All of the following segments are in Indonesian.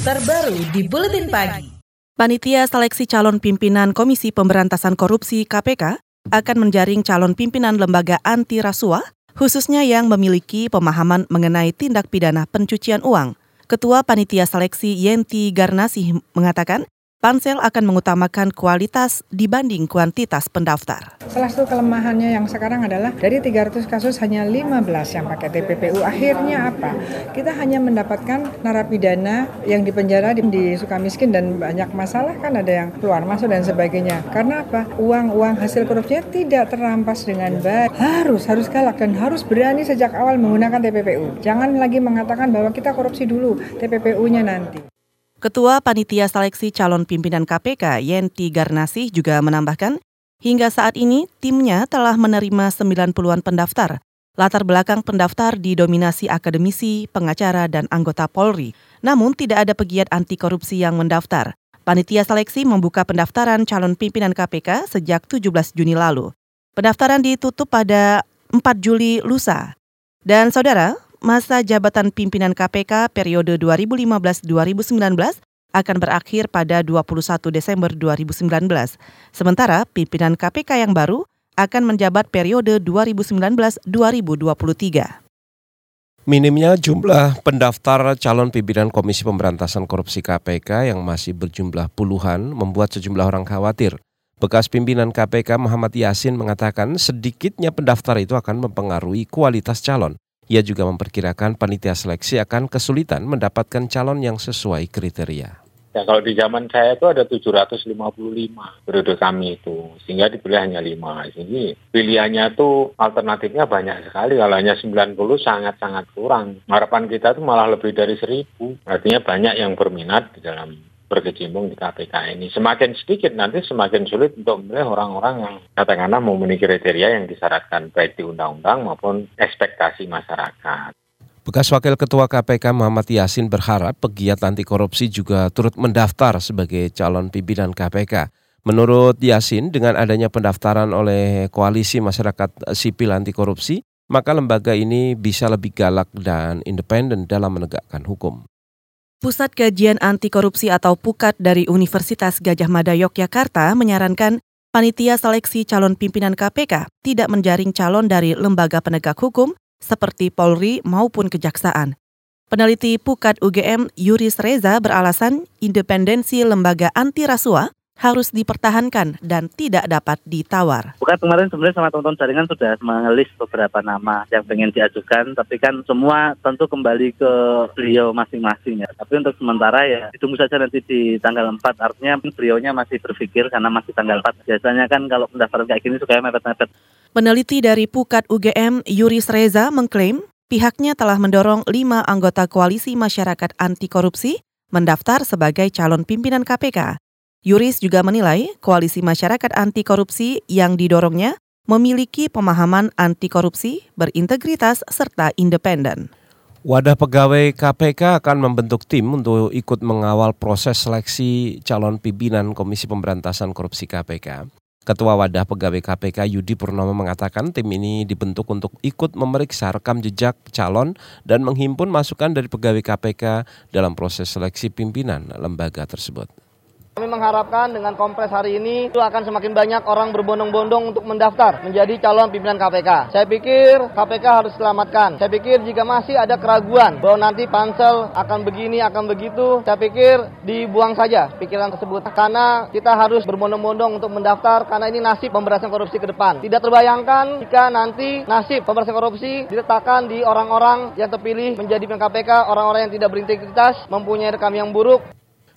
terbaru di Buletin Pagi. Panitia Seleksi Calon Pimpinan Komisi Pemberantasan Korupsi KPK akan menjaring calon pimpinan lembaga anti rasuah, khususnya yang memiliki pemahaman mengenai tindak pidana pencucian uang. Ketua Panitia Seleksi Yenti Garnasih mengatakan, Pansel akan mengutamakan kualitas dibanding kuantitas pendaftar. Salah satu kelemahannya yang sekarang adalah dari 300 kasus hanya 15 yang pakai TPPU. Akhirnya apa? Kita hanya mendapatkan narapidana yang dipenjara di, di Sukamiskin dan banyak masalah kan ada yang keluar masuk dan sebagainya. Karena apa? Uang-uang hasil korupsinya tidak terampas dengan baik. Harus harus galak dan harus berani sejak awal menggunakan TPPU. Jangan lagi mengatakan bahwa kita korupsi dulu TPPU-nya nanti. Ketua Panitia Seleksi Calon Pimpinan KPK Yenti Garnasih juga menambahkan, hingga saat ini timnya telah menerima 90-an pendaftar. Latar belakang pendaftar didominasi akademisi, pengacara, dan anggota Polri. Namun tidak ada pegiat anti korupsi yang mendaftar. Panitia seleksi membuka pendaftaran calon pimpinan KPK sejak 17 Juni lalu. Pendaftaran ditutup pada 4 Juli lusa. Dan saudara, masa jabatan pimpinan KPK periode 2015-2019 akan berakhir pada 21 Desember 2019. Sementara pimpinan KPK yang baru akan menjabat periode 2019-2023. Minimnya jumlah pendaftar calon pimpinan Komisi Pemberantasan Korupsi KPK yang masih berjumlah puluhan membuat sejumlah orang khawatir. Bekas pimpinan KPK Muhammad Yasin mengatakan sedikitnya pendaftar itu akan mempengaruhi kualitas calon. Ia juga memperkirakan panitia seleksi akan kesulitan mendapatkan calon yang sesuai kriteria. Ya kalau di zaman saya itu ada 755 periode kami itu, sehingga dipilih hanya 5. Jadi pilihannya tuh alternatifnya banyak sekali, kalau hanya 90 sangat-sangat kurang. Harapan kita itu malah lebih dari 1000, artinya banyak yang berminat di dalam berkecimpung di KPK ini. Semakin sedikit nanti semakin sulit untuk memilih orang-orang yang katakanlah memenuhi kriteria yang disyaratkan baik di undang-undang maupun ekspektasi masyarakat. Bekas Wakil Ketua KPK Muhammad Yasin berharap pegiat anti korupsi juga turut mendaftar sebagai calon pimpinan KPK. Menurut Yasin, dengan adanya pendaftaran oleh Koalisi Masyarakat Sipil Anti Korupsi, maka lembaga ini bisa lebih galak dan independen dalam menegakkan hukum. Pusat Kajian Anti Korupsi atau PUKAT dari Universitas Gajah Mada Yogyakarta menyarankan panitia seleksi calon pimpinan KPK tidak menjaring calon dari lembaga penegak hukum seperti Polri maupun Kejaksaan. Peneliti PUKAT UGM Yuris Reza beralasan independensi lembaga anti rasuah harus dipertahankan dan tidak dapat ditawar. Bukan kemarin sebenarnya sama teman-teman jaringan sudah mengelis beberapa nama yang pengen diajukan, tapi kan semua tentu kembali ke beliau masing-masing ya. Tapi untuk sementara ya ditunggu saja nanti di tanggal 4, artinya beliaunya masih berpikir karena masih tanggal 4. Biasanya kan kalau pendaftaran kayak gini suka mepet-mepet. Peneliti dari Pukat UGM Yuris Reza mengklaim pihaknya telah mendorong lima anggota koalisi masyarakat anti korupsi mendaftar sebagai calon pimpinan KPK. Yuris juga menilai koalisi masyarakat anti korupsi yang didorongnya memiliki pemahaman anti korupsi, berintegritas, serta independen. Wadah pegawai KPK akan membentuk tim untuk ikut mengawal proses seleksi calon pimpinan Komisi Pemberantasan Korupsi KPK. Ketua Wadah Pegawai KPK Yudi Purnomo mengatakan tim ini dibentuk untuk ikut memeriksa rekam jejak calon dan menghimpun masukan dari pegawai KPK dalam proses seleksi pimpinan lembaga tersebut. Kami mengharapkan dengan kompres hari ini itu akan semakin banyak orang berbondong-bondong untuk mendaftar menjadi calon pimpinan KPK. Saya pikir KPK harus selamatkan. Saya pikir jika masih ada keraguan bahwa nanti pansel akan begini, akan begitu, saya pikir dibuang saja pikiran tersebut. Karena kita harus berbondong-bondong untuk mendaftar karena ini nasib pemberantasan korupsi ke depan. Tidak terbayangkan jika nanti nasib pemberantasan korupsi diletakkan di orang-orang yang terpilih menjadi pimpinan KPK, orang-orang yang tidak berintegritas, mempunyai rekam yang buruk,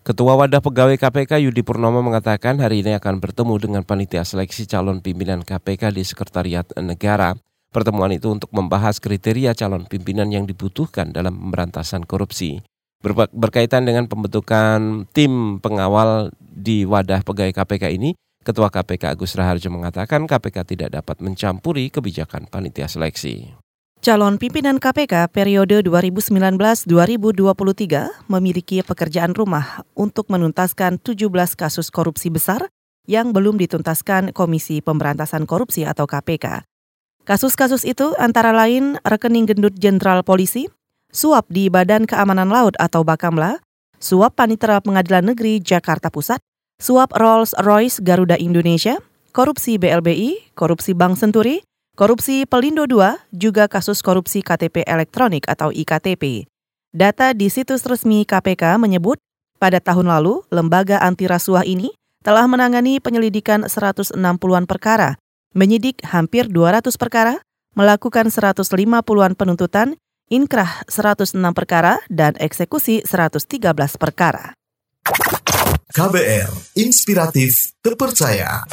Ketua Wadah Pegawai KPK Yudi Purnomo mengatakan hari ini akan bertemu dengan panitia seleksi calon pimpinan KPK di Sekretariat Negara. Pertemuan itu untuk membahas kriteria calon pimpinan yang dibutuhkan dalam pemberantasan korupsi. Ber berkaitan dengan pembentukan tim pengawal di wadah pegawai KPK ini, Ketua KPK Agus Raharjo mengatakan KPK tidak dapat mencampuri kebijakan panitia seleksi. Calon pimpinan KPK periode 2019-2023 memiliki pekerjaan rumah untuk menuntaskan 17 kasus korupsi besar yang belum dituntaskan Komisi Pemberantasan Korupsi atau KPK. Kasus-kasus itu antara lain rekening gendut jenderal polisi, suap di Badan Keamanan Laut atau Bakamla, suap Panitera Pengadilan Negeri Jakarta Pusat, suap Rolls-Royce Garuda Indonesia, korupsi BLBI, korupsi Bank Senturi, korupsi Pelindo II, juga kasus korupsi KTP elektronik atau IKTP. Data di situs resmi KPK menyebut pada tahun lalu lembaga anti rasuah ini telah menangani penyelidikan 160-an perkara, menyidik hampir 200 perkara, melakukan 150-an penuntutan, inkrah 106 perkara, dan eksekusi 113 perkara. KBR, inspiratif, terpercaya.